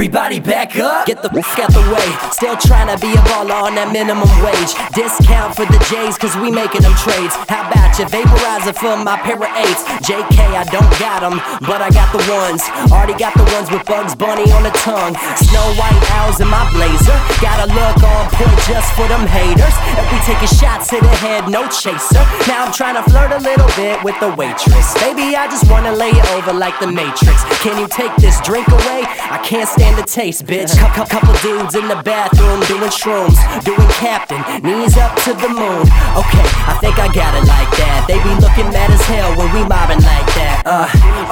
Everybody back up, get the fuck out the way. Still trying to be a baller on that minimum wage. Discount for the J's, cause we making them trades. How about you vaporizer for my pair of eights? JK, I don't got them, but I got the ones. Already got the ones with Bugs Bunny on the tongue. Snow White owls in my blazer. Got a look on point just for them haters. If we taking shots to the head, no chaser. Now I'm trying to flirt a little bit with the waitress. Baby, I just wanna lay over like the Matrix. Can you take this drink away? I can't stand the taste, bitch. Cou- couple dudes in the bathroom doing shrooms, doing captain, knees up to the moon. Okay, I think I got it like that. They be looking mad as hell when we mobbing like that. Uh,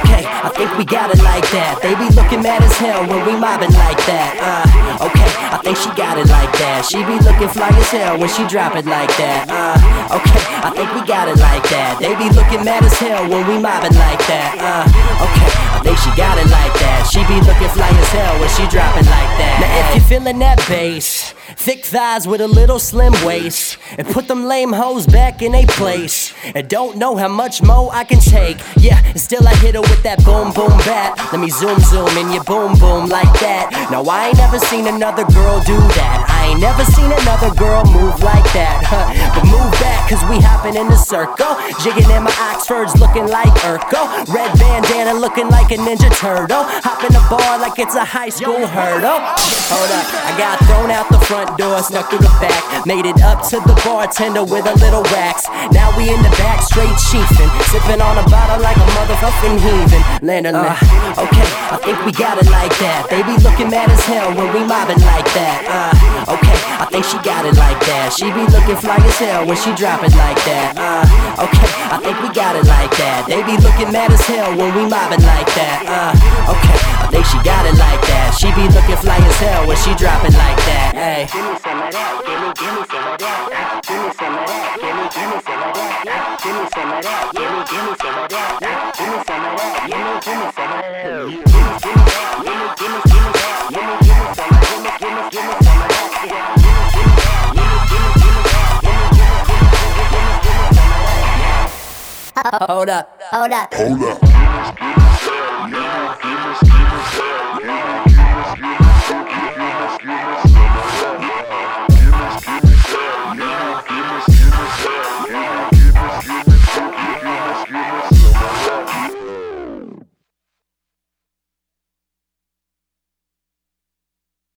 okay, I think we got it like that. They be looking mad as hell when we mobbing like that. Uh, okay, I think she got it like that. She be looking fly as hell when she drop it like that. Uh, okay, I think we got it like that. They be looking mad as hell when we mobbing like that. Uh, okay, I think she got it like that. She be looking fly as hell when she drop it like that. Now if you feeling that bass, thick thighs with a little slim waist, and put them lame hoes back in a place, and don't know how much more I can take. Yeah, and still I hit her with that boom boom bat. Let me zoom zoom in your boom boom like that. Now I ain't never seen another girl do that. Never seen another girl move like that. Huh. But move back, cause we hopping in the circle. Jigging in my Oxfords looking like Urkel. Red bandana looking like a Ninja Turtle. Hop in the bar like it's a high school hurdle. Hold up, I got thrown out the front door, snuck through the back. Made it up to the bartender with a little wax. Now we in the back, straight chiefin'. Sipping on a bottle like a motherfucking heathen. Landon, uh, okay, I think we got it like that. They be looking mad as hell when we mobbing like that. Uh, okay, I think she got it like that. She be looking fly as hell when she drop it like that. Uh, okay, I think we got it like that. They be looking mad as hell when we mobbing like that. Uh, okay, I think she got it like that. She be looking fly as hell when she drop it like that. Hey. Give me some of that. Give me, give me some of that. Hold up. Hold up. Hold up.